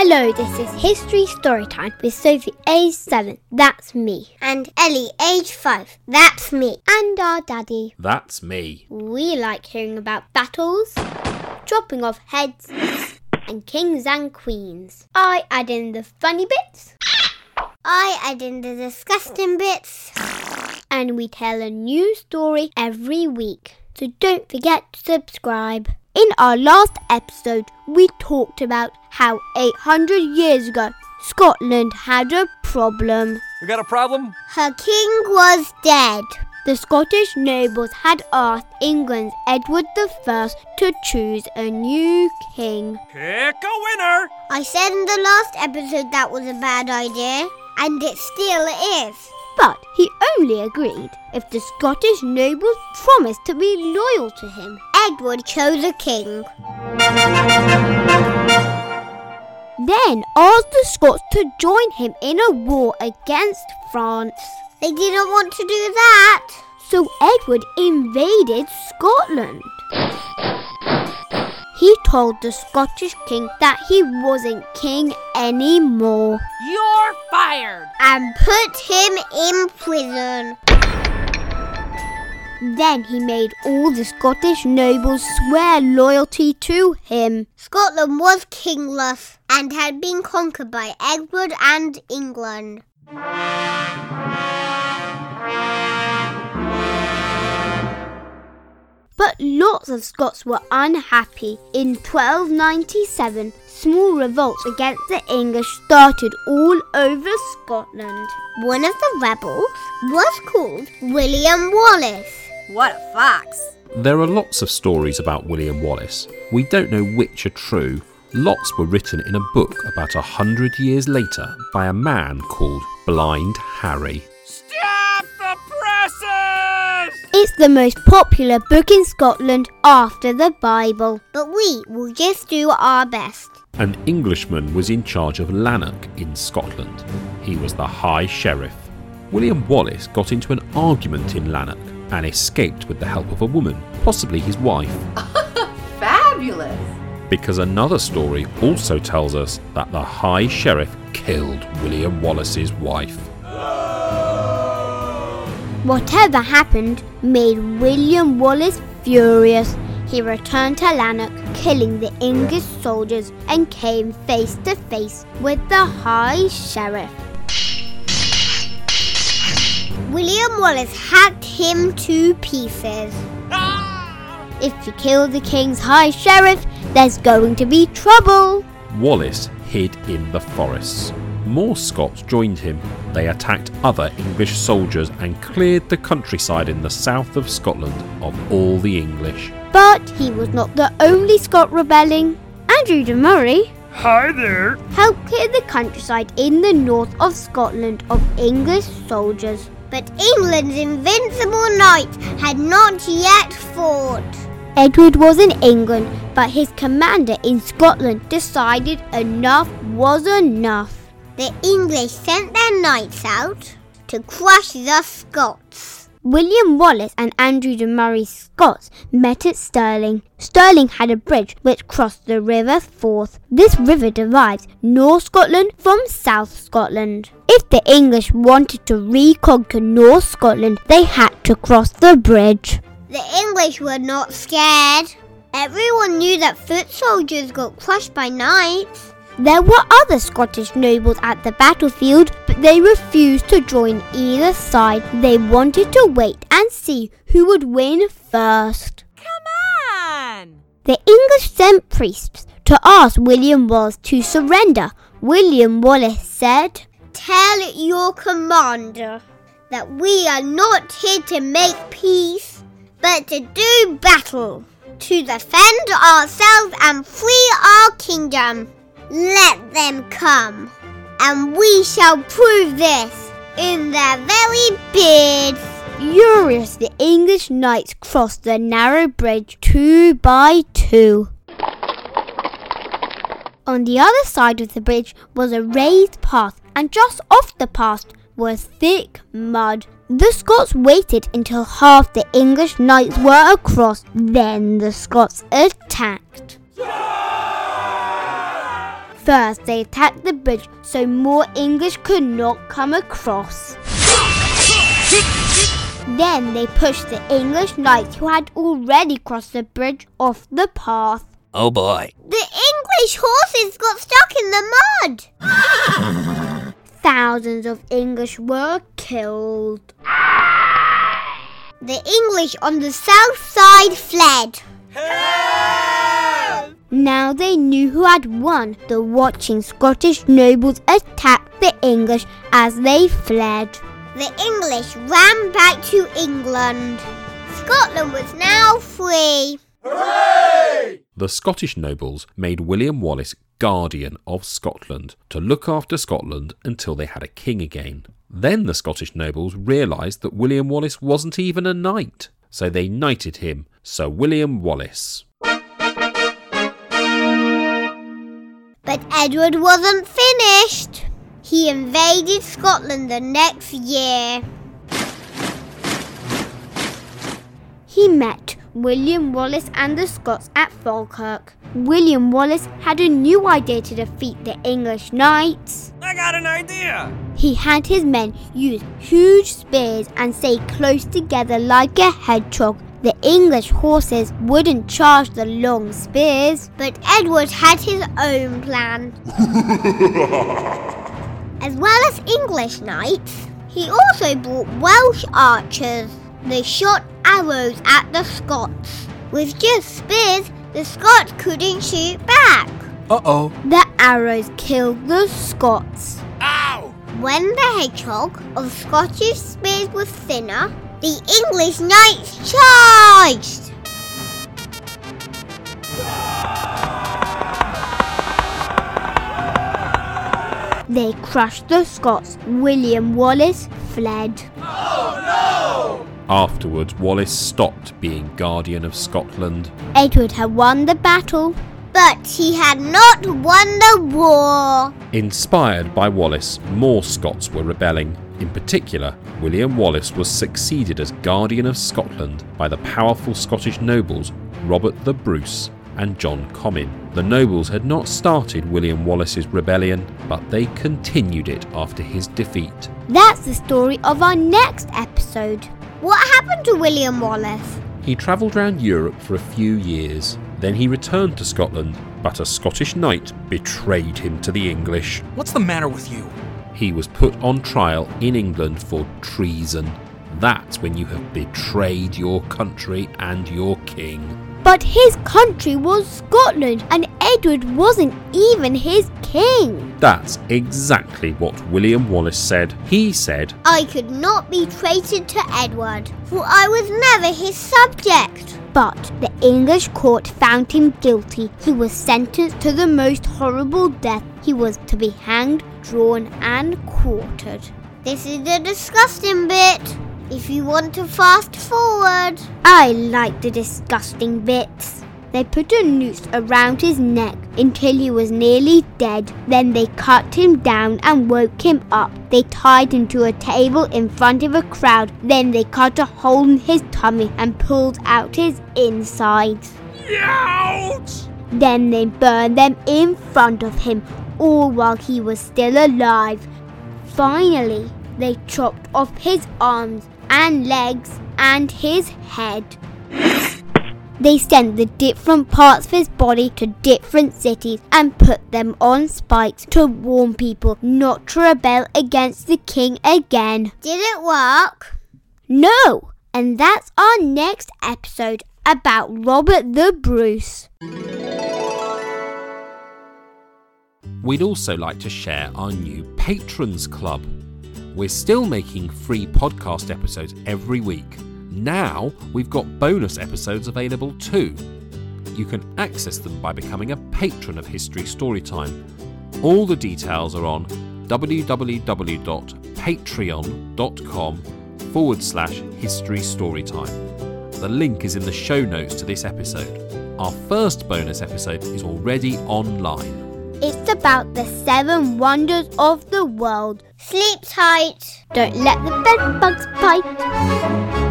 Hello, this is History Storytime with Sophie, age 7. That's me. And Ellie, age 5. That's me. And our daddy. That's me. We like hearing about battles, dropping off heads, and kings and queens. I add in the funny bits. I add in the disgusting bits. And we tell a new story every week. So don't forget to subscribe. In our last episode, we talked about how 800 years ago Scotland had a problem. We got a problem? Her king was dead. The Scottish nobles had asked England's Edward I to choose a new king. Pick a winner! I said in the last episode that was a bad idea, and it still is. But he only agreed if the Scottish nobles promised to be loyal to him. Edward chose a king. Then asked the Scots to join him in a war against France. They didn't want to do that. So Edward invaded Scotland. He told the Scottish king that he wasn't king anymore. You're fired! And put him in prison. Then he made all the Scottish nobles swear loyalty to him. Scotland was kingless and had been conquered by Edward and England. But lots of Scots were unhappy. In 1297, small revolts against the English started all over Scotland. One of the rebels was called William Wallace. What a fox! There are lots of stories about William Wallace. We don't know which are true. Lots were written in a book about a hundred years later by a man called Blind Harry. Stop the presses! It's the most popular book in Scotland after the Bible. But we will just do our best. An Englishman was in charge of Lanark in Scotland. He was the High Sheriff. William Wallace got into an argument in Lanark and escaped with the help of a woman, possibly his wife. Fabulous! Because another story also tells us that the High Sheriff killed William Wallace's wife. Whatever happened made William Wallace furious. He returned to Lanark, killing the English soldiers, and came face to face with the High Sheriff. William Wallace hacked him to pieces. Ah! If you kill the King's High Sheriff, there's going to be trouble. Wallace hid in the forests. More Scots joined him. They attacked other English soldiers and cleared the countryside in the south of Scotland of all the English. But he was not the only Scot rebelling. Andrew de Murray Hi there! helped clear the countryside in the north of Scotland of English soldiers. But England's invincible knights had not yet fought. Edward was in England, but his commander in Scotland decided enough was enough. The English sent their knights out to crush the Scots. William Wallace and Andrew de Murray Scots met at Stirling. Stirling had a bridge which crossed the River Forth. This river divides North Scotland from South Scotland. If the English wanted to reconquer North Scotland, they had to cross the bridge. The English were not scared. Everyone knew that foot soldiers got crushed by knights. There were other Scottish nobles at the battlefield, but they refused to join either side. They wanted to wait and see who would win first. Come on! The English sent priests to ask William Wallace to surrender. William Wallace said, Tell your commander that we are not here to make peace, but to do battle, to defend ourselves and free our kingdom. Let them come, and we shall prove this in their very beards. Furious, the English knights crossed the narrow bridge two by two. On the other side of the bridge was a raised path, and just off the path was thick mud. The Scots waited until half the English knights were across, then the Scots attacked. First, they attacked the bridge so more English could not come across. Then they pushed the English knights who had already crossed the bridge off the path. Oh boy. The English horses got stuck in the mud. Thousands of English were killed. The English on the south side fled. Now they knew who had won. The watching Scottish nobles attacked the English as they fled. The English ran back to England. Scotland was now free. The Scottish nobles made William Wallace Guardian of Scotland to look after Scotland until they had a king again. Then the Scottish nobles realised that William Wallace wasn't even a knight, so they knighted him Sir William Wallace. But Edward wasn't finished. He invaded Scotland the next year. He met William Wallace and the Scots at Falkirk. William Wallace had a new idea to defeat the English knights. I got an idea. He had his men use huge spears and stay close together like a hedgehog. The English horses wouldn't charge the long spears. But Edward had his own plan. as well as English knights, he also brought Welsh archers. They shot arrows at the Scots. With just spears, the Scots couldn't shoot back. Uh oh. The arrows killed the Scots. Ow! When the hedgehog of Scottish spears was thinner, the English knights charged. They crushed the Scots. William Wallace fled. Afterwards, Wallace stopped being Guardian of Scotland. Edward had won the battle. But he had not won the war. Inspired by Wallace, more Scots were rebelling. In particular, William Wallace was succeeded as Guardian of Scotland by the powerful Scottish nobles Robert the Bruce and John Comyn. The nobles had not started William Wallace's rebellion, but they continued it after his defeat. That's the story of our next episode. What happened to William Wallace? He travelled around Europe for a few years. Then he returned to Scotland, but a Scottish knight betrayed him to the English. What's the matter with you? He was put on trial in England for treason. That's when you have betrayed your country and your king. But his country was Scotland, and Edward wasn't even his king. That's exactly what William Wallace said. He said, I could not be traitor to Edward, for I was never his subject. But the English court found him guilty. He was sentenced to the most horrible death. He was to be hanged, drawn, and quartered. This is the disgusting bit. If you want to fast forward, I like the disgusting bits. They put a noose around his neck until he was nearly dead. Then they cut him down and woke him up. They tied him to a table in front of a crowd. Then they cut a hole in his tummy and pulled out his insides. Ouch! Then they burned them in front of him, all while he was still alive. Finally, they chopped off his arms and legs and his head. They sent the different parts of his body to different cities and put them on spikes to warn people not to rebel against the king again. did it work? No! And that's our next episode about Robert the Bruce. We'd also like to share our new Patrons Club. We're still making free podcast episodes every week. Now we've got bonus episodes available too. You can access them by becoming a patron of History Storytime. All the details are on www.patreon.com forward slash history storytime. The link is in the show notes to this episode. Our first bonus episode is already online. It's about the seven wonders of the world. Sleep tight. Don't let the bed bugs bite.